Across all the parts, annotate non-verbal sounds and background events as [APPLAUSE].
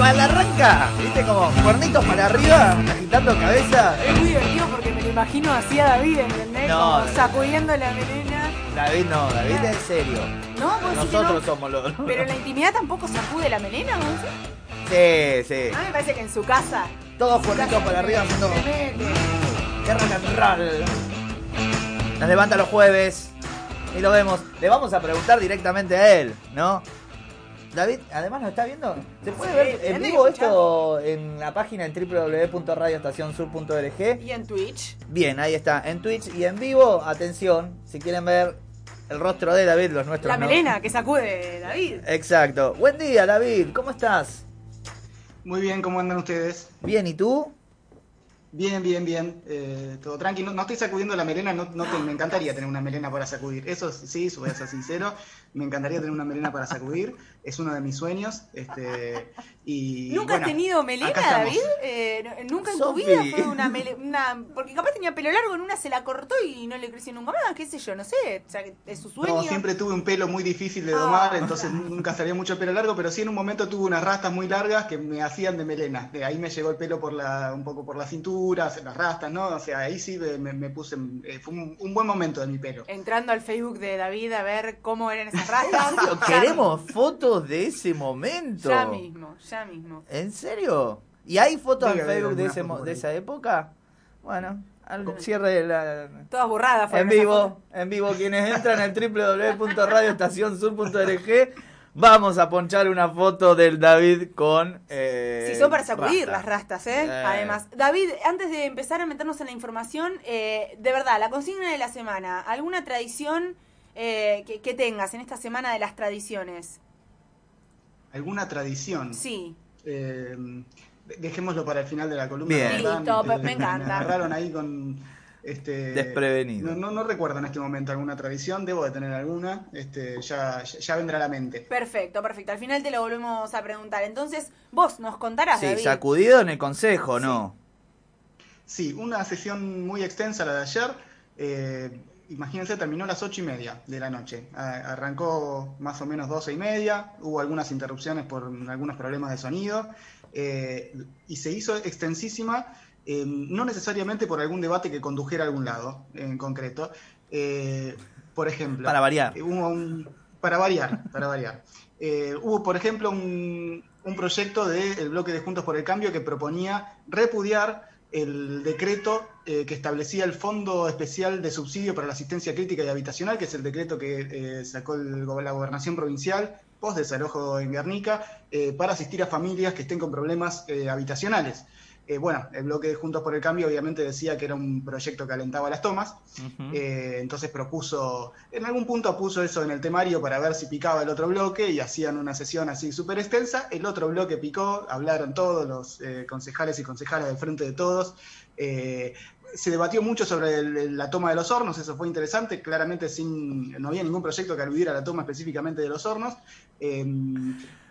cuando arranca, viste como cuernitos para arriba, agitando cabeza. Es muy divertido porque me lo imagino así a David, ¿entendés? No, Como sacudiendo la melena. David no, David es serio. No, vos Nosotros no. somos los. Pero en la intimidad tampoco sacude la melena, ¿vos? Sí, sí. A mí me parece que en su casa. Todos cuernitos para arriba haciendo. ¡Qué rock and roll! Nos levanta los jueves y lo vemos. Le vamos a preguntar directamente a él, ¿no? David, además nos está viendo. ¿Se puede Sí, ver en vivo esto en la página en www.radioestacionsur.org? Y en Twitch. Bien, ahí está, en Twitch y en vivo. Atención, si quieren ver el rostro de David, los nuestros. La no. melena que sacude David. Exacto. Buen día, David. ¿Cómo estás? Muy bien, ¿cómo andan ustedes? Bien, ¿y tú? Bien, bien, bien. Eh, todo tranquilo. No, no estoy sacudiendo la melena, no, no te- me encantaría tener una melena para sacudir. Eso sí, voy a ser sincero. Me encantaría tener una melena para sacudir. Es uno de mis sueños. Este, y, ¿Nunca bueno, has tenido melena. David? Eh, ¿Nunca en tu vida fue una melena? [LAUGHS] Porque capaz tenía pelo largo, en una se la cortó y no le creció nunca más, qué sé yo, no sé. O sea, que es su sueño. No, siempre tuve un pelo muy difícil de domar, entonces nunca salía mucho pelo largo, pero sí en un momento tuve unas rastas muy largas que me hacían de melena. De ahí me llegó el pelo por la, un poco por la cintura, las rastas, ¿no? O sea, ahí sí me, me puse, eh, fue un, un buen momento de mi pelo. Entrando al Facebook de David a ver cómo eran esas rastas. Queremos fotos de ese momento. Ya mismo, ya mismo. ¿En serio? ¿Y hay fotos en Facebook de, ese, de esa época? Bueno, al cierre de la... Todas borradas En vivo, en vivo, quienes entran en www.radioestacionsur.org vamos a ponchar una foto del David con... eh, Si son para sacudir rastas. las rastas, ¿eh? Eh. Además, David, antes de empezar a meternos en la información, eh, de verdad, la consigna de la semana, ¿alguna tradición eh, que, que tengas en esta semana de las tradiciones? ¿Alguna tradición? Sí. Eh, dejémoslo para el final de la columna. Bien. Listo, eh, me encanta. agarraron ahí con... Este, Desprevenido. No, no, no recuerdo en este momento alguna tradición, debo de tener alguna, este, ya, ya, vendrá a la mente. Perfecto, perfecto. Al final te lo volvemos a preguntar. Entonces, vos nos contarás, Sí, David. sacudido en el consejo, ¿no? Sí, una sesión muy extensa la de ayer. eh, imagínense, terminó a las ocho y media de la noche. Arrancó más o menos doce y media. Hubo algunas interrupciones por algunos problemas de sonido. eh, y se hizo extensísima, eh, no necesariamente por algún debate que condujera a algún lado en concreto. Eh, por ejemplo, Para variar. eh, hubo un- para variar, para variar. Hubo, por ejemplo, un, un proyecto del bloque de Juntos por el Cambio que proponía repudiar el decreto eh, que establecía el Fondo Especial de Subsidio para la Asistencia Crítica y Habitacional, que es el decreto que eh, sacó el la Gobernación Provincial post desalojo en Guernica, eh, para asistir a familias que estén con problemas eh, habitacionales. Eh, bueno, el bloque de Juntos por el Cambio obviamente decía que era un proyecto que alentaba las tomas, eh, entonces propuso, en algún punto puso eso en el temario para ver si picaba el otro bloque y hacían una sesión así súper extensa. El otro bloque picó, hablaron todos los eh, concejales y concejalas del frente de todos. Se debatió mucho sobre el- la toma de los hornos, eso fue interesante, claramente sin, no había ningún proyecto que aludiera a la toma específicamente de los hornos.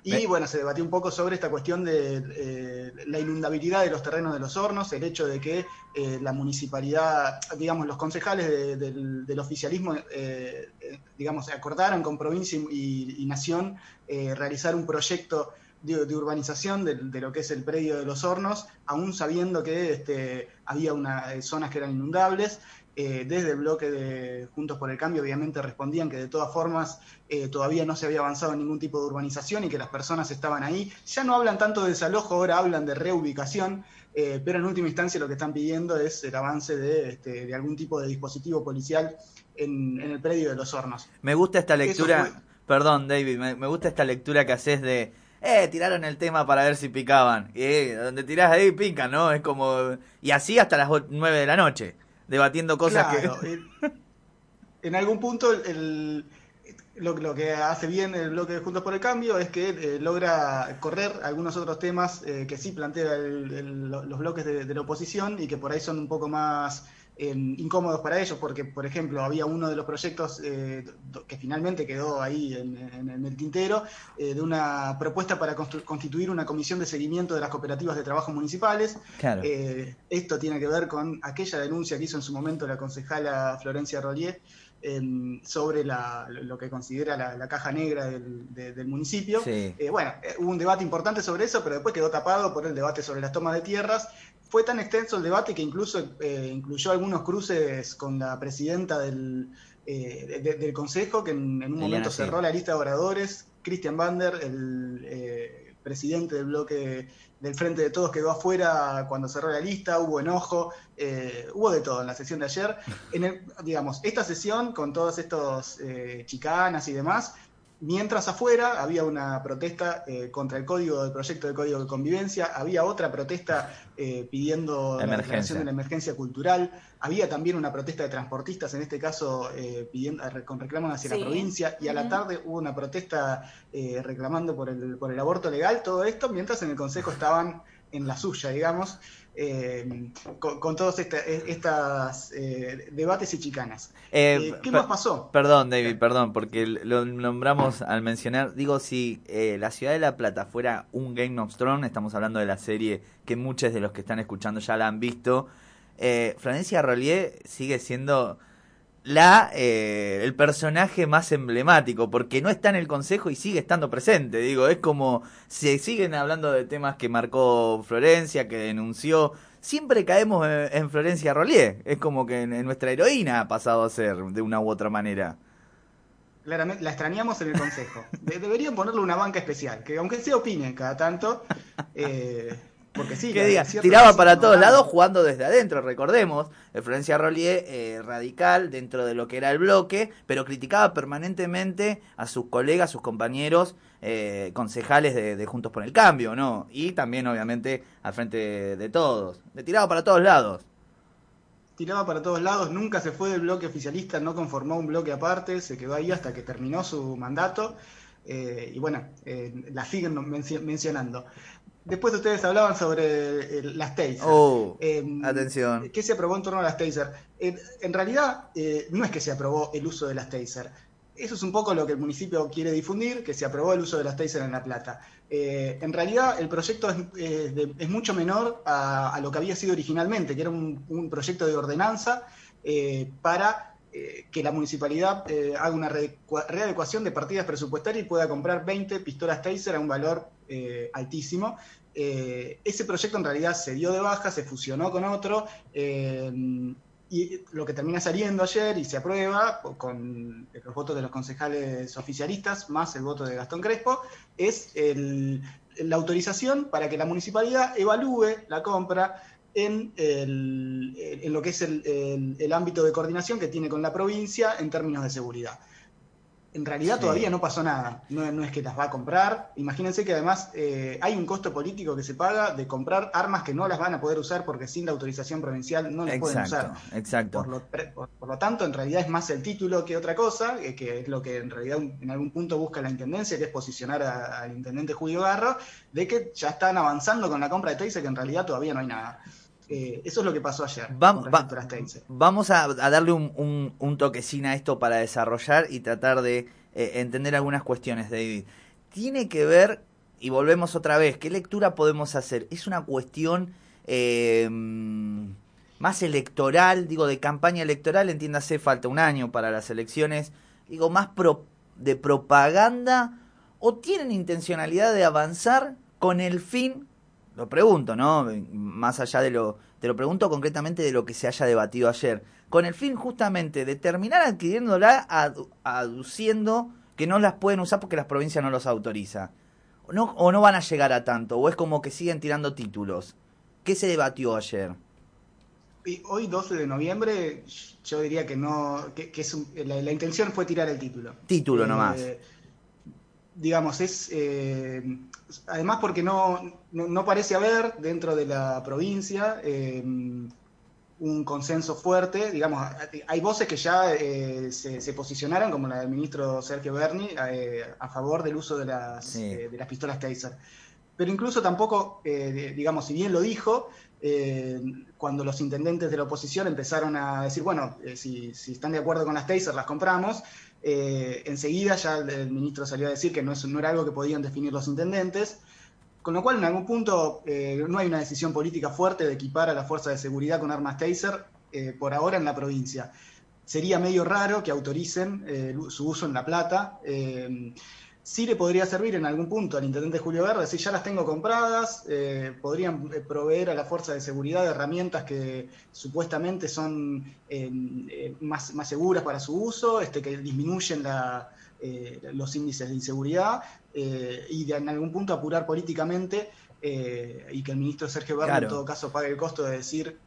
Y bueno, se debatió un poco sobre esta cuestión de eh, la inundabilidad de los terrenos de los hornos, el hecho de que eh, la municipalidad, digamos, los concejales de- del, oficialismo, eh, digamos, acordaron con provincia y, nación realizar un proyecto de, urbanización de, lo que es el predio de los hornos, aún sabiendo que este, había una, zonas que eran inundables. Eh, desde el bloque de Juntos por el Cambio, obviamente respondían que de todas formas eh, todavía no se había avanzado en ningún tipo de urbanización y que las personas estaban ahí. Ya no hablan tanto de desalojo, ahora hablan de reubicación, eh, pero en última instancia lo que están pidiendo es el avance de, este, de algún tipo de dispositivo policial en, en el predio de los hornos. Me gusta esta lectura, fue- perdón David, me, me gusta esta lectura que haces de, eh, tiraron el tema para ver si picaban. Y eh, donde tirás ahí pican, ¿no? Es como, y así hasta las o- nueve de la noche, debatiendo cosas Claro, que... eh, en algún punto el, lo, lo que hace bien el bloque de Juntos por el Cambio es que eh, logra correr algunos otros temas eh, que sí plantea el- el- los bloques de, de la oposición y que por ahí son un poco más incómodos para ellos, porque, por ejemplo, había uno de los proyectos eh, que finalmente quedó ahí en, en- en el tintero, eh, de una propuesta para constituir una comisión de seguimiento de las cooperativas de trabajo municipales, Claro. eh, esto tiene que ver con aquella denuncia que hizo en su momento la concejala Florencia Rollier, em, sobre lo que considera la, caja negra del, municipio. bueno, hubo un debate importante sobre eso, pero después quedó tapado por el debate sobre las tomas de tierras. Fue tan extenso el debate que incluso incluyó algunos cruces con la presidenta del, del Consejo, que en, un momento cerró la lista de oradores. Christian Bander, el presidente del bloque del Frente de Todos quedó afuera cuando cerró la lista, hubo enojo, eh, hubo de todo en la sesión de ayer. En el, digamos, esta sesión con todas estas eh, chicanas y demás, Mientras afuera había una protesta eh, contra el código del proyecto de código de convivencia, había otra protesta eh, pidiendo la declaración de la emergencia cultural, había también una protesta de transportistas, en este caso eh, pidiendo, con reclamos hacia la provincia, y a la tarde hubo una protesta reclamando por el, por el aborto legal, todo esto mientras en el Consejo estaban en la suya, digamos eh, con, todos estos eh, debates y chicanas. Eh, ¿Qué más pasó? Perdón, David, perdón, porque lo nombramos al mencionar. Digo, si la ciudad de La Plata fuera un Game of Thrones, estamos hablando de la serie que muchos de los que están escuchando ya la han visto. Florencia Rollier sigue siendo la eh, el personaje más emblemático porque no está en el consejo y sigue estando presente digo es como se siguen hablando de temas que marcó Florencia que denunció siempre caemos en, Florencia Rollier es como que en, nuestra heroína ha pasado a ser de una u otra manera. Claramente la extrañamos en el consejo. Deberían ponerle una banca especial que aunque se opine cada tanto eh, porque sí, que tiraba para todos lados jugando desde adentro, recordemos, Florencia Rollier eh, radical dentro de lo que era el bloque, pero criticaba permanentemente a sus colegas, sus compañeros eh, concejales de, Juntos por el Cambio, ¿no? Y también obviamente al frente de, todos. Le tiraba para todos lados tiraba para todos lados, nunca se fue del bloque oficialista, no conformó un bloque aparte, se quedó ahí hasta que terminó su mandato. Eh, y bueno, la siguen mencionando. Después ustedes hablaban sobre eh, las taser. Oh, em, atención. ¿Qué se aprobó en torno a las taser? en realidad, eh, no es que se aprobó el uso de las taser. Eso es un poco lo que el municipio quiere difundir, que se aprobó el uso de las taser en La Plata. Eh, en realidad, el proyecto es, mucho menor a, lo que había sido originalmente, que era un, proyecto de ordenanza para que la municipalidad haga una readecuación de partidas presupuestarias y pueda comprar 20 pistolas taser a un valor altísimo. Eh, ese proyecto en realidad se dio de baja, se fusionó con otro, eh, y lo que termina saliendo ayer y se aprueba con los votos de los concejales oficialistas más el voto de Gastón Crespo, es la autorización para que la municipalidad evalúe la compra en, lo que es el ámbito de coordinación que tiene con la provincia en términos de seguridad en realidad todavía no pasó nada. No, es que las va a comprar. Imagínense que además eh, hay un costo político que se paga de comprar armas que no las van a poder usar porque sin la autorización provincial no las pueden usar. Exacto. Por lo, tanto, en realidad es más el título que otra cosa, eh, que es lo que en realidad en algún punto busca la intendencia, que es posicionar al intendente Julio Garro, de que ya están avanzando con la compra de Teise, que en realidad todavía no hay nada. Eh, eso es lo que pasó ayer. vamos a, darle un, un, toquecín a esto para desarrollar y tratar de eh, entender algunas cuestiones, David. Tiene que ver, y volvemos otra vez, ¿qué lectura podemos hacer? Es una cuestión eh, más electoral, digo, de campaña electoral, entiéndase, falta un año para las elecciones, digo, más de propaganda, o tienen intencionalidad de avanzar con el fin lo pregunto, ¿no? Más allá de lo, te lo pregunto concretamente de lo que se haya debatido ayer, con el fin justamente de terminar adquiriéndola aduciendo que no las pueden usar porque las provincias no los autoriza. No, o no van a llegar a tanto, o es como que siguen tirando títulos. ¿Qué se debatió ayer? Hoy, 12 de noviembre, yo diría que no, que, es la, intención fue tirar el título. Título nomás. Eh, digamos, es eh, además porque no, no, parece haber dentro de la provincia eh, un consenso fuerte, digamos, hay voces que ya eh, se, posicionaron, como la del ministro Sergio Berni, a favor del uso de las, de las pistolas Taser. Pero incluso tampoco, digamos, si bien lo dijo, cuando los intendentes de la oposición empezaron a decir, bueno, si, si, están de acuerdo con las Taser, las compramos, eh, enseguida ya el, ministro salió a decir que no, no era algo que podían definir los intendentes, con lo cual en algún punto eh, no hay una decisión política fuerte de equipar a la fuerza de seguridad con armas taser eh, por ahora en la provincia. sería medio raro que autoricen su uso en La Plata sí le podría servir en algún punto al intendente Julio Verde, si ya las tengo compradas, eh, podrían eh, proveer a la fuerza de seguridad herramientas que supuestamente son em, eh, más, más, seguras para su uso, este, que disminuyen los índices de inseguridad y de, en algún punto apurar políticamente y que el ministro Sergio Verde en todo caso pague el costo de decir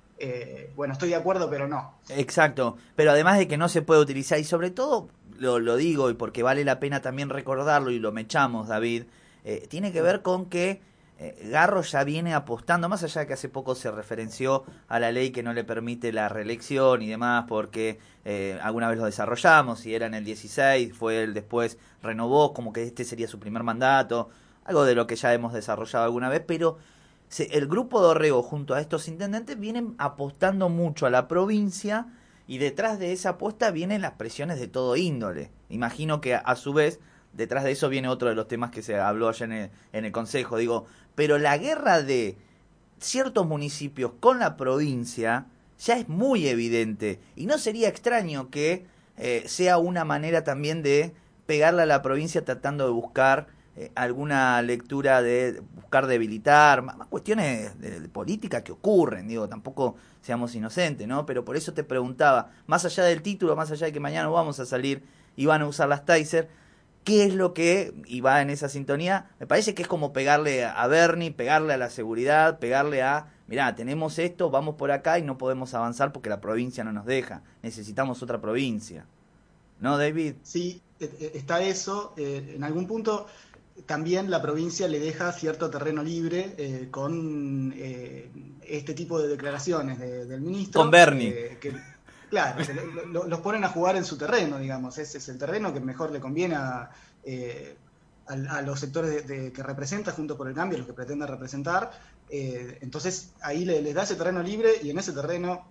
bueno, estoy de acuerdo, pero no. Exacto, pero además de que no se puede utilizar y sobre todo lo, digo y porque vale la pena también recordarlo y lo mechamos, David, eh, tiene que ver con que eh, Garro ya viene apostando, más allá de que hace poco se referenció a la ley que no le permite la reelección y demás, porque eh, alguna vez lo desarrollamos y era en el 16, fue él después renovó, como que este sería su primer mandato, algo de lo que ya hemos desarrollado alguna vez, pero el grupo de Orrego junto a estos intendentes vienen apostando mucho a la provincia y detrás de esa apuesta vienen las presiones de todo índole. Imagino que a, su vez detrás de eso viene otro de los temas que se habló allá en el, en el Consejo, digo, pero la guerra de ciertos municipios con la provincia ya es muy evidente y no sería extraño que eh, sea una manera también de pegarle a la provincia tratando de buscar eh, alguna lectura de buscar debilitar, más, cuestiones de, política que ocurren, digo, tampoco seamos inocentes, ¿no? Pero por eso te preguntaba, más allá del título, más allá de que mañana vamos a salir y van a usar las Tizer, ¿qué es lo que, y va en esa sintonía, me parece que es como pegarle a Bernie, pegarle a la seguridad, pegarle a, mirá, tenemos esto, vamos por acá y no podemos avanzar porque la provincia no nos deja, necesitamos otra provincia. ¿No, David? Sí, e, e, está eso. Eh, en algún punto también la provincia le deja cierto terreno libre eh, con eh, este tipo de declaraciones del ministro. Con Bernie. que, claro, los ponen a jugar en su terreno, digamos. Ese es el terreno que mejor le conviene a, eh, los sectores que representa junto por el cambio, los que pretende representar. entonces ahí les da ese terreno libre y en ese terreno,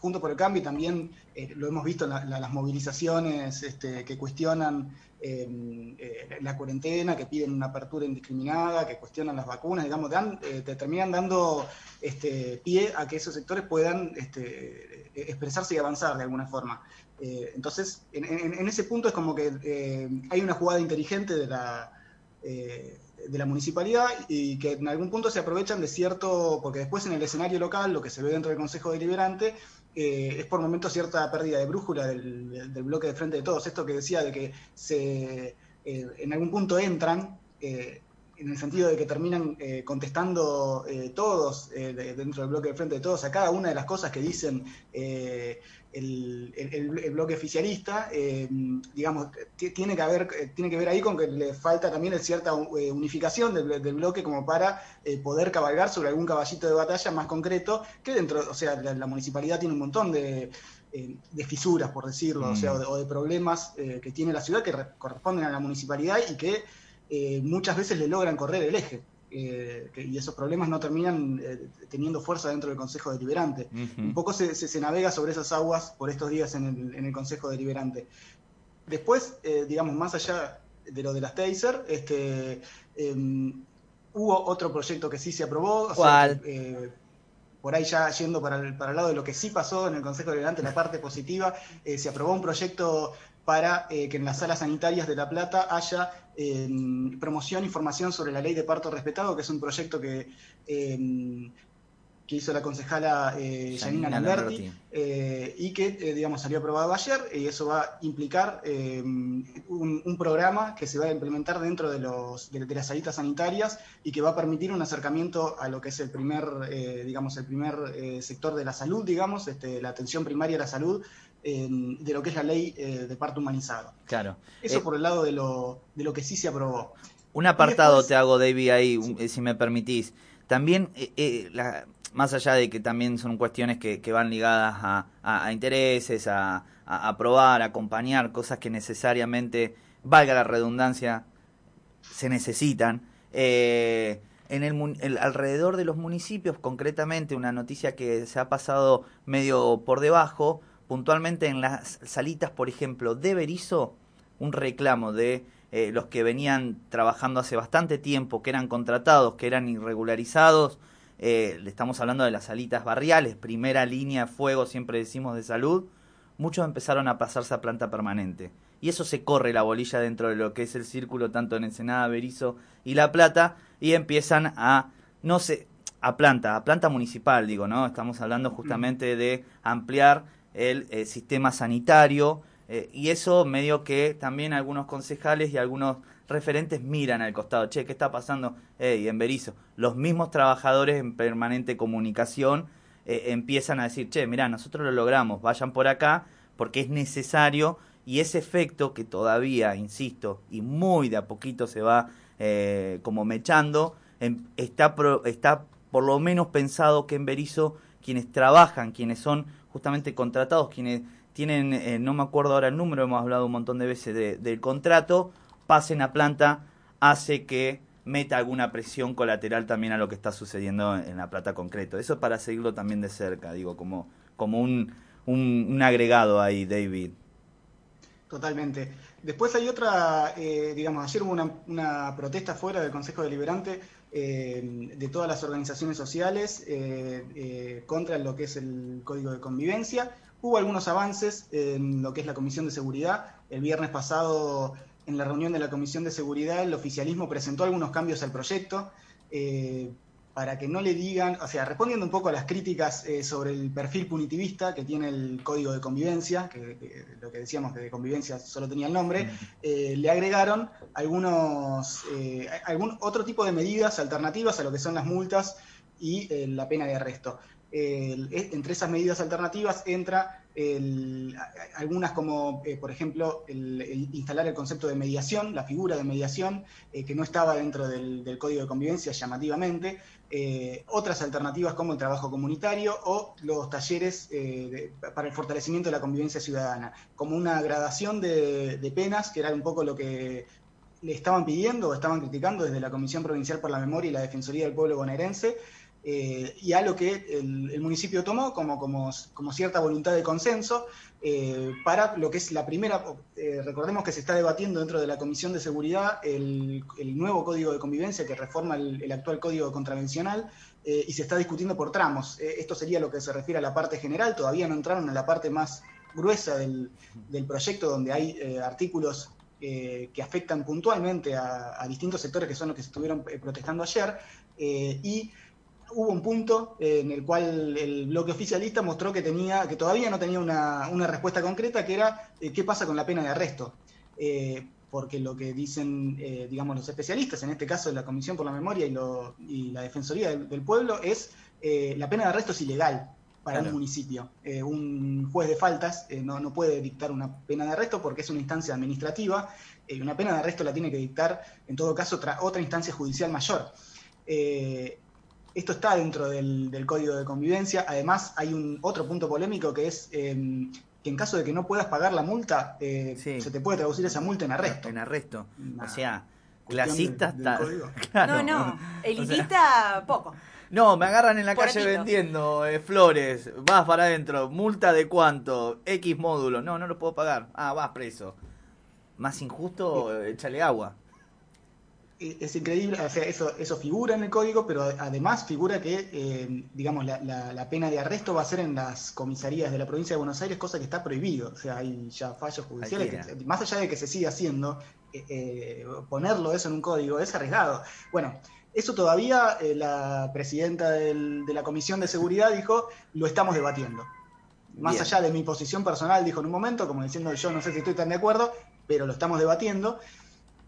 junto por el cambio, también lo hemos visto en las movilizaciones este, que cuestionan eh, la cuarentena, que piden una apertura indiscriminada, que cuestionan las vacunas, digamos, dan, eh, te terminan dando este, pie a que esos sectores puedan este, expresarse y avanzar de alguna forma. Eh, entonces, en, ese punto es como que hay una jugada inteligente de la, de la municipalidad y que en algún punto se aprovechan de cierto, porque después en el escenario local, lo que se ve dentro del Consejo Deliberante, es por momentos cierta pérdida de brújula del, bloque de frente de todos. Esto que decía de que se, eh, en algún punto entran, eh, en el sentido de que terminan eh, contestando todos dentro del bloque de frente de todos a cada una de las cosas que dicen el, bloque oficialista, eh, digamos, tiene que, haber, eh, tiene que ver ahí con que le falta también cierta eh, unificación del, bloque como para poder cabalgar sobre algún caballito de batalla más concreto, que dentro, o sea, la, municipalidad tiene un montón de, fisuras, por decirlo, o, sea, mm. o de, problemas que tiene la ciudad que corresponden a la municipalidad y que muchas veces le logran correr el eje. Eh, y esos problemas no terminan eh, teniendo fuerza dentro del Consejo Deliberante. Un poco se, se, navega sobre esas aguas por estos días en el, en el Consejo Deliberante. Después, eh, digamos, más allá de lo de las Taser, este, em, hubo otro proyecto que sí se aprobó. por ahí ya yendo para el, para el lado de lo que sí pasó en el Consejo Deliberante, la parte positiva, se aprobó un proyecto para eh, que en las salas sanitarias de La Plata haya em, promoción y formación sobre la ley de parto respetado, que es un proyecto que, em, que hizo la concejala eh, Janina Lamberti, eh, y que, digamos, salió aprobado ayer, y eso va a implicar em, un, programa que se va a implementar dentro de, los, de, las salitas sanitarias y que va a permitir un acercamiento a lo que es el primer, digamos, el primer sector de la salud, digamos, este, la atención primaria a la salud, de lo que es la ley eh, de parto humanizado. Claro. Eso eh, por el lado de lo, de lo que sí se aprobó. Un apartado te hago, David, ahí, eh, si me permitís. También, más allá de que también son cuestiones que, van ligadas a, intereses, a, aprobar, a acompañar, cosas que necesariamente, valga la redundancia, se necesitan. en el, alrededor de los municipios, concretamente, una noticia que se ha pasado medio por debajo, puntualmente en las salitas, por ejemplo, de Berizo, un reclamo de eh, los que venían trabajando hace bastante tiempo, que eran contratados, que eran irregularizados. Eh, le estamos hablando de las salitas barriales, primera línea fuego, siempre decimos de salud. muchos empezaron a pasarse a planta permanente. Y eso se corre la bolilla dentro de lo que es el círculo, tanto en Ensenada, Berizo y La Plata, y empiezan a, no sé, a planta, a planta municipal, digo, ¿no? Estamos hablando justamente de ampliar el eh, sistema sanitario, eh, y eso medio que también algunos concejales y algunos referentes miran al costado, che, ¿qué está pasando? en Berizo, los mismos trabajadores en permanente comunicación eh, empiezan a decir, che, mirá, nosotros lo logramos, vayan por acá, porque es necesario, y ese efecto que todavía, insisto, y muy de a poquito se va como mechando, em, está, está por lo menos pensado que en Berizo quienes trabajan, quienes son justamente contratados, quienes tienen, eh, no me acuerdo ahora el número, hemos hablado un montón de veces del contrato, pasen a planta, hace que meta alguna presión colateral también a lo que está sucediendo en La Plata concreto. Eso para seguirlo también de cerca, digo, como, como un, un, agregado ahí, David. Totalmente. Después hay otra, eh, digamos, ayer hubo una, protesta fuera del Consejo Deliberante eh, de todas las organizaciones sociales eh, contra lo que es el Código de Convivencia. Hubo algunos avances en lo que es la Comisión de Seguridad. El viernes pasado en la reunión de la Comisión de Seguridad el oficialismo presentó algunos cambios al proyecto eh, para que no le digan, o sea, respondiendo un poco a las críticas eh, sobre el perfil punitivista que tiene el Código de Convivencia, que, lo que decíamos que de convivencia solo tenía el nombre, eh, le agregaron algunos, algún otro tipo de medidas alternativas a lo que son las multas y la pena de arresto. Entre esas medidas alternativas entra algunas como, eh, por ejemplo, el, instalar el concepto de mediación, la figura de mediación, eh, que no estaba dentro del, Código de Convivencia llamativamente, eh, otras alternativas como el trabajo comunitario o los talleres para el fortalecimiento de la convivencia ciudadana, como una gradación de, de penas, que era un poco lo que le estaban pidiendo o estaban criticando desde la Comisión Provincial por la Memoria y la Defensoría del Pueblo bonaerense, eh, y a lo que el, municipio tomó como, como, como, cierta voluntad de consenso eh, para lo que es la primera, eh, recordemos que se está debatiendo dentro de la Comisión de Seguridad el, nuevo Código de Convivencia que reforma el, actual Código Contravencional y se está discutiendo por tramos. esto sería lo que se refiere a la parte general, todavía no entraron en la parte más gruesa del, proyecto donde hay artículos que afectan puntualmente a, a, distintos sectores que son los que estuvieron protestando ayer y hubo un punto eh, en el cual el bloque oficialista mostró que tenía, que todavía no tenía una, respuesta concreta, que era eh, qué pasa con la pena de arresto. Eh, porque lo que dicen, digamos, los especialistas, en este caso la Comisión por la Memoria y, la Defensoría del, Pueblo, es la pena de arresto es ilegal para un municipio. un juez de faltas no, no, puede dictar una pena de arresto porque es una instancia administrativa y una pena de arresto la tiene que dictar, en todo caso, otra, otra instancia judicial mayor. Esto está dentro del, código de convivencia. Además, hay un otro punto polémico que es em, que en caso de que no puedas pagar la multa, eh, se te puede traducir esa multa en arresto. En arresto. o sea, clasista está. [LAUGHS] No, no, elitista poco. No, me agarran en la calle vendiendo eh, flores. Vas para adentro. ¿Multa de cuánto? X módulo. No, no lo puedo pagar. Ah, vas preso. Más injusto, échale agua es increíble, o sea, eso, eso figura en el código, pero además figura que, eh, digamos, la, la, pena de arresto va a ser en las comisarías de la provincia de Buenos Aires, cosa que está prohibido. O sea, hay ya fallos judiciales, más allá de que se siga haciendo, eh, eh, ponerlo eso en un código es arriesgado. Bueno, eso todavía la presidenta de la Comisión de Seguridad dijo, lo estamos debatiendo. Más allá de mi posición personal, dijo en un momento, como diciendo yo no sé si estoy tan de acuerdo, pero lo estamos debatiendo.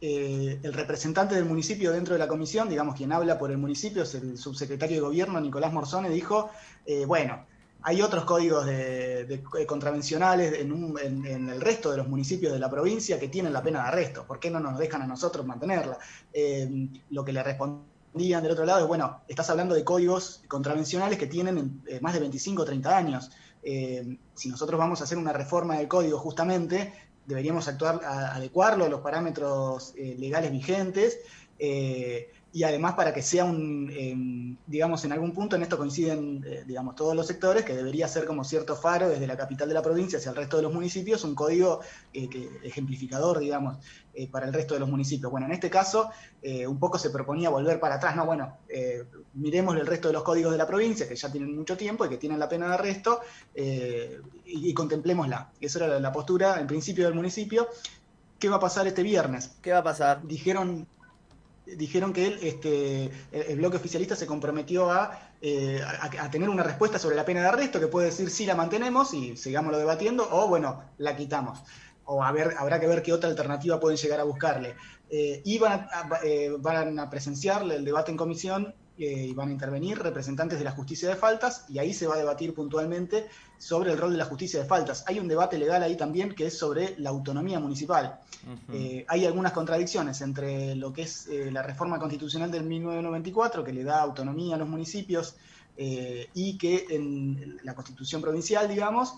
Eh, el representante del municipio dentro de la comisión, digamos quien habla por el municipio, es el subsecretario de gobierno Nicolás Morzone, dijo, eh, bueno, hay otros códigos de, contravencionales en, el resto de los municipios de la provincia que tienen la pena de arresto, ¿por qué no nos dejan a nosotros mantenerla? Eh, lo que le respondían del otro lado es, bueno, estás hablando de códigos contravencionales que tienen más de 25 o 30 años. si nosotros vamos a hacer una reforma del código justamente, deberíamos actuar, a, adecuarlo a los parámetros eh, legales vigentes. Eh, y además para que sea un, digamos, en algún punto en esto coinciden, eh, digamos, todos los sectores, que debería ser como cierto faro desde la capital de la provincia hacia el resto de los municipios, un código eh, ejemplificador, digamos, eh, para el resto de los municipios. Bueno, en este caso, un poco se proponía volver para atrás, no, bueno, miremos el resto de los códigos de la provincia, que ya tienen mucho tiempo y que tienen la pena de arresto, y, y, contemplémosla. Esa era la postura, en principio, del municipio. ¿Qué va a pasar este viernes? ¿Qué va a pasar? Dijeron dijeron que él, este, el bloque oficialista se comprometió eh, a, a, tener una respuesta sobre la pena de arresto, que puede decir si la mantenemos y sigámoslo debatiendo, o bueno, la quitamos. O a ver, habrá que ver qué otra alternativa pueden llegar a buscarle. Eh, y van a, eh, van a presenciar el debate en comisión y van a intervenir representantes de la justicia de faltas y ahí se va a debatir puntualmente sobre el rol de la justicia de faltas. Hay un debate legal ahí también que es sobre la autonomía municipal. Eh, hay algunas contradicciones entre lo que es eh, la reforma constitucional del 1994, que le da autonomía a los municipios, eh, y que en la constitución provincial, digamos,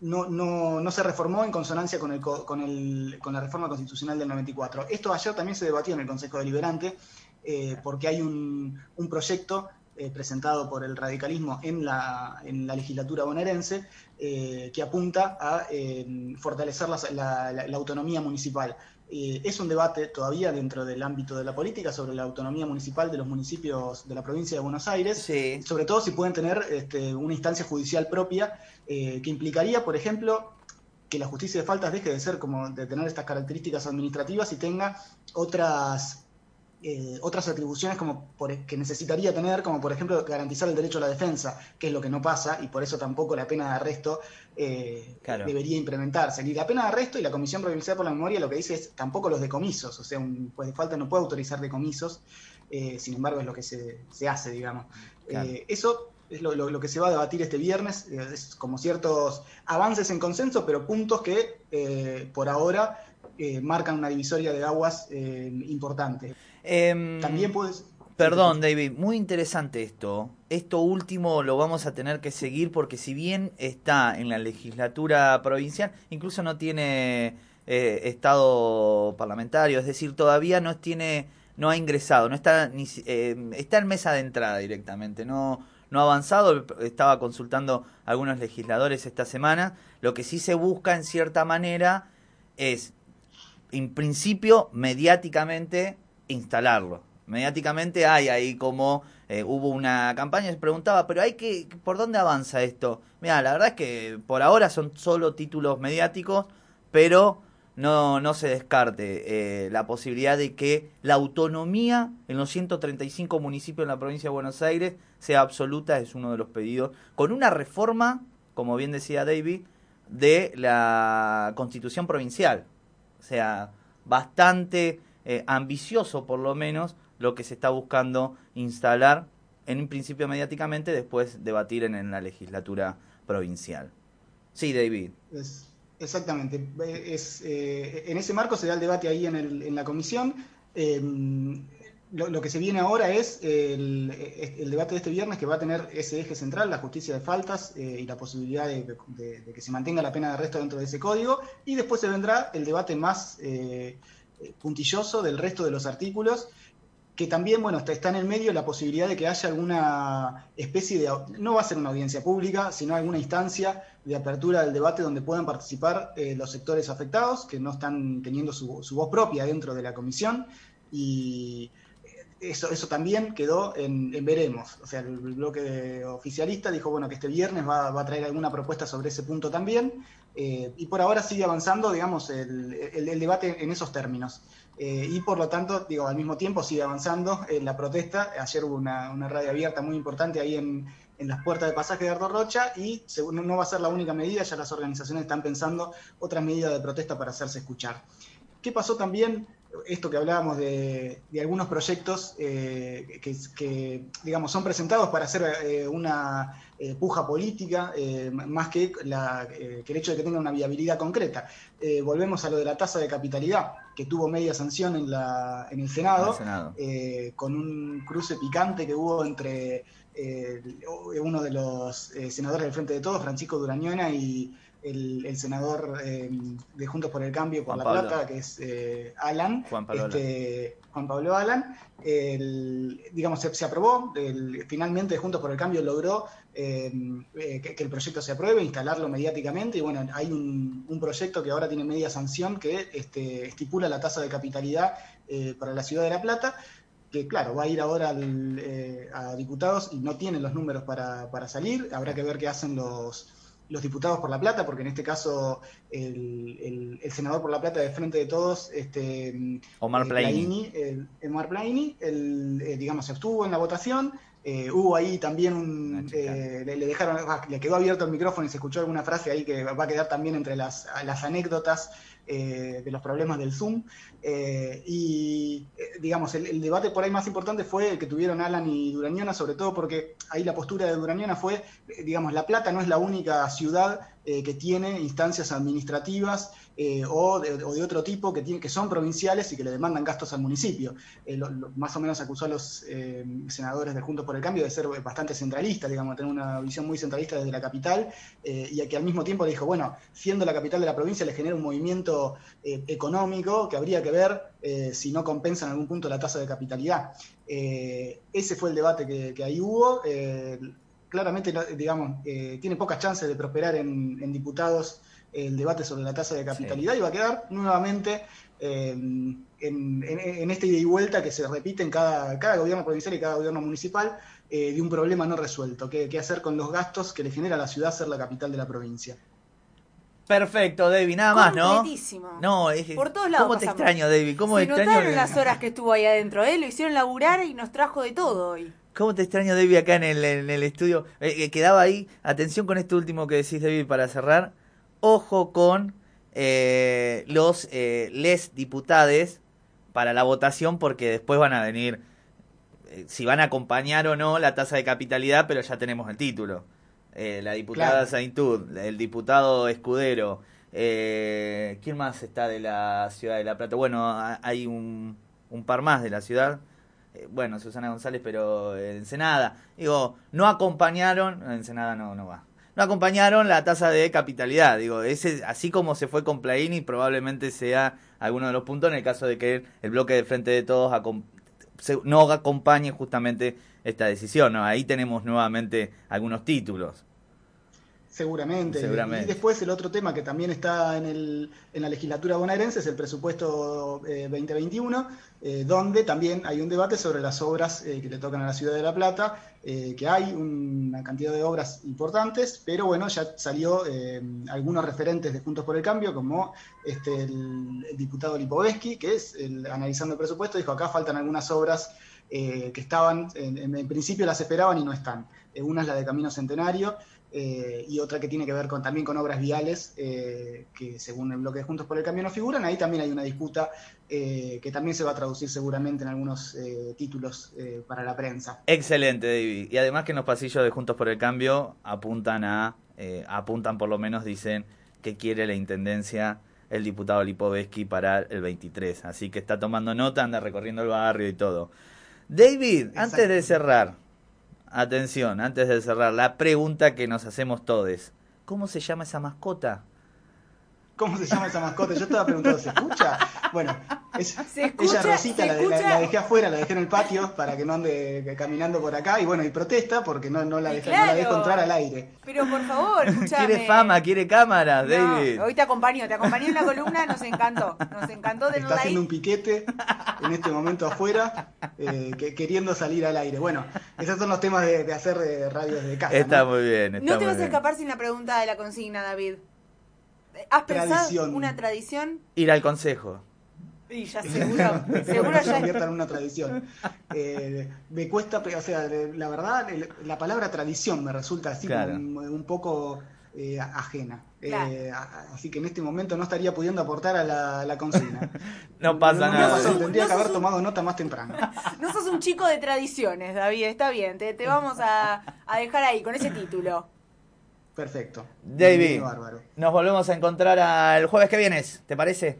no, no, no, se reformó en consonancia con, el, con, el, con la reforma constitucional del 94. Esto ayer también se debatió en el Consejo Deliberante eh, porque hay un, proyecto eh, presentado por el radicalismo en la, en la legislatura bonaerense eh, que apunta a fortalecer la, autonomía municipal. es un debate todavía dentro del ámbito de la política sobre la autonomía municipal de los municipios de la provincia de Buenos Aires, sobre todo si pueden tener este, una instancia judicial propia que implicaría, por ejemplo, que la justicia de faltas deje de ser como de tener estas características administrativas y tenga otras eh, otras atribuciones como que necesitaría tener, como por ejemplo garantizar el derecho a la defensa, que es lo que no pasa, y por eso tampoco la pena de arresto eh, debería implementarse. Ni la pena de arresto y la Comisión Provincial por la Memoria lo que dice es tampoco los decomisos, o sea, un juez de falta no puede autorizar decomisos, eh, sin embargo es lo que se, hace, digamos. eso es lo, que se va a debatir este viernes, es como ciertos avances en consenso, pero puntos que por ahora marcan una divisoria de aguas importante. Em, También puedes... Perdón, David, muy interesante esto. Esto último lo vamos a tener que seguir porque si bien está en la legislatura provincial, incluso no tiene eh, estado parlamentario, es decir, todavía no tiene, no ha ingresado, no está ni eh, está en mesa de entrada directamente, no no ha avanzado. Estaba consultando a algunos legisladores esta semana. Lo que sí se busca en cierta manera es, en principio, mediáticamente instalarlo. Mediáticamente hay ahí como eh, hubo una campaña, se preguntaba, pero hay que, ¿por dónde avanza esto? Mira, la verdad es que por ahora son solo títulos mediáticos, pero no, no se descarte eh, la posibilidad de que la autonomía en los 135 municipios en la provincia de Buenos Aires sea absoluta, es uno de los pedidos, con una reforma, como bien decía David, de la constitución provincial. O sea, bastante eh, ambicioso por lo menos lo que se está buscando instalar en un principio mediáticamente, después debatir en, la legislatura provincial. Sí, David. exactamente. Es, eh, en ese marco se da el debate ahí en, en la comisión. Em, lo, que se viene ahora es el, debate de este viernes que va a tener ese eje central, la justicia de faltas eh, y la posibilidad de, que se mantenga la pena de arresto dentro de ese código. Y después se vendrá el debate más puntilloso del resto de los artículos, que también, bueno, está, está en el medio la posibilidad de que haya alguna especie de, no va a ser una audiencia pública, sino alguna instancia de apertura del debate donde puedan participar eh, los sectores afectados, que no están teniendo su, su, voz propia dentro de la comisión, y eso, eso también quedó en, veremos. O sea, el, bloque oficialista dijo, bueno, que este viernes va, va, a traer alguna propuesta sobre ese punto también, eh, y por ahora sigue avanzando, digamos, el, el, debate en esos términos. Eh, y por lo tanto, digo, al mismo tiempo sigue avanzando en la protesta. Ayer hubo una, una radio abierta muy importante ahí en, en las puertas de pasaje de Ardo Rocha y no va a ser la única medida, ya las organizaciones están pensando otras medidas de protesta para hacerse escuchar. ¿Qué pasó también? Esto que hablábamos de, de algunos proyectos eh, que, que, digamos, son presentados para hacer una eh, puja política, eh, más que, la, eh, que, el hecho de que tenga una viabilidad concreta. volvemos a lo de la tasa de capitalidad, que tuvo media sanción en, la, en el Senado, con un cruce picante que hubo entre uno de los senadores del Frente de Todos, Francisco Durañona, y el, senador eh, de Juntos por el Cambio por la Plata, que es eh, Alan, Juan Pablo, este, Juan Pablo Alan, digamos, se, aprobó, finalmente Juntos por el Cambio logró eh, que, el proyecto se apruebe, instalarlo mediáticamente, y bueno, hay un, proyecto que ahora tiene media sanción que este, estipula la tasa de capitalidad para la ciudad de La Plata, que claro, va a ir ahora a diputados y no tienen los números para, para salir, habrá que ver qué hacen los los diputados por la plata, porque en este caso el, senador por la plata de frente de todos, este, Omar eh, Plaini, el, Omar Plaini, el, eh, digamos, estuvo en la votación, eh, hubo ahí también un. le, dejaron, le quedó abierto el micrófono y se escuchó alguna frase ahí que va a quedar también entre las, las anécdotas eh, de los problemas del Zoom. Eh, y, eh, digamos, el, debate por ahí más importante fue el que tuvieron Alan y Durañona, sobre todo porque ahí la postura de Durañona fue, digamos, La Plata no es la única ciudad que tiene instancias administrativas eh, o, de, otro tipo que, tiene, que son provinciales y que le demandan gastos al municipio. Eh, más o menos acusó a los eh, senadores de Juntos por el Cambio de ser bastante centralistas, digamos, tener una visión muy centralista desde la capital, y a que al mismo tiempo dijo, bueno, siendo la capital de la provincia le genera un movimiento económico que habría que ver si no compensa en algún punto la tasa de capitalidad. ese fue el debate que, ahí hubo claramente, digamos, tiene pocas chances de prosperar en diputados el debate sobre la tasa de capitalidad y va a quedar nuevamente eh, en, esta ida y vuelta que se repite en cada, cada gobierno provincial y cada gobierno municipal eh, de un problema no resuelto, qué, hacer con los gastos que le genera a la ciudad ser la capital de la provincia. Perfecto, David, nada más, ¿no? No, es Por todos lados ¿Cómo te extraño, David? ¿Cómo Se extraño? notaron las horas que estuvo ahí adentro, ¿eh? Lo hicieron laburar y nos trajo de todo hoy. ¿Cómo te extraño, David, acá en el, en el estudio? Eh, quedaba ahí, atención con esto último que decís, David, para cerrar ojo con eh, los eh, les diputades para la votación porque después van a venir eh, si van a acompañar o no la tasa de capitalidad, pero ya tenemos el título. la diputada Saintud, el diputado Escudero, ¿quién más está de la ciudad de La Plata? Bueno, hay un, un par más de la ciudad. Bueno, Susana González, pero Ensenada. Digo, no acompañaron, Ensenada no, no va no acompañaron la tasa de capitalidad. Digo, ese, así como se fue con Plaini, probablemente sea alguno de los puntos en el caso de que el bloque de frente de todos no acompañe justamente esta decisión. Ahí tenemos nuevamente algunos títulos. Seguramente. Y después el otro tema que también está en, el, en la legislatura bonaerense es el presupuesto 2021, eh, eh, donde también hay un debate sobre las obras eh, que le tocan a la ciudad de La Plata, que hay una cantidad de obras importantes, pero bueno, ya salió algunos referentes de Juntos por el Cambio, como este, el, diputado Lipovetsky, que es el, analizando el presupuesto, dijo acá faltan algunas obras que estaban, en, en, principio las esperaban y no están. una es la de Camino Centenario, eh, y otra que tiene que ver con, también con obras viales, eh, que según el bloque de Juntos por el Cambio no figuran. Ahí también hay una disputa eh, que también se va a traducir seguramente en algunos títulos para la prensa. Excelente, David. Y además que en los pasillos de Juntos por el Cambio apuntan a, apuntan por lo menos, dicen que quiere la Intendencia el diputado Lipovetsky para el 23. Así que está tomando nota, anda recorriendo el barrio y todo. David, antes de cerrar, atención, antes de cerrar, la pregunta que nos hacemos todos. ¿Cómo se llama esa mascota? ¿Cómo se llama esa mascota? Yo estaba preguntando, ¿se escucha? Bueno, ella Rosita la, dejé afuera, la dejé en el patio para que no ande caminando por acá y bueno, y protesta porque no, no, la, dejé, no la dejo entrar al aire. Pero por favor, escúchame. Quiere fama, quiere cámara, David. Hoy te acompaño, te acompañé en la columna, nos encantó, nos encantó de Está haciendo un piquete en este momento afuera, eh, queriendo salir al aire. Bueno, esos son los temas de, hacer eh, radios de casa. Está muy bien. no te vas a escapar sin la pregunta de la consigna, David. ¿Has pensado una tradición? Ir al consejo. Y ya seguro, seguro ya en una tradición. Eh, me cuesta, o sea, la verdad, la palabra tradición me resulta así un, poco eh, ajena. Eh, así que en este momento no estaría pudiendo aportar a la, consigna. [LAUGHS] no pasa nada. tendría que haber tomado nota más temprano. [LAUGHS] No sos un chico de tradiciones, David, está bien, te, vamos a, a dejar ahí con ese título. Perfecto. David, nos volvemos a encontrar el jueves que vienes, ¿te parece?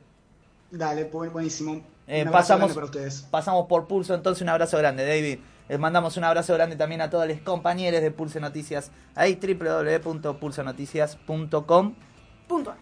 Dale, buenísimo. Eh, pasamos, para ustedes. pasamos por Pulso, entonces un abrazo grande, David. Les mandamos un abrazo grande también a todos los compañeros de Pulso Noticias. Ahí www.pulsonoticias.com puntual.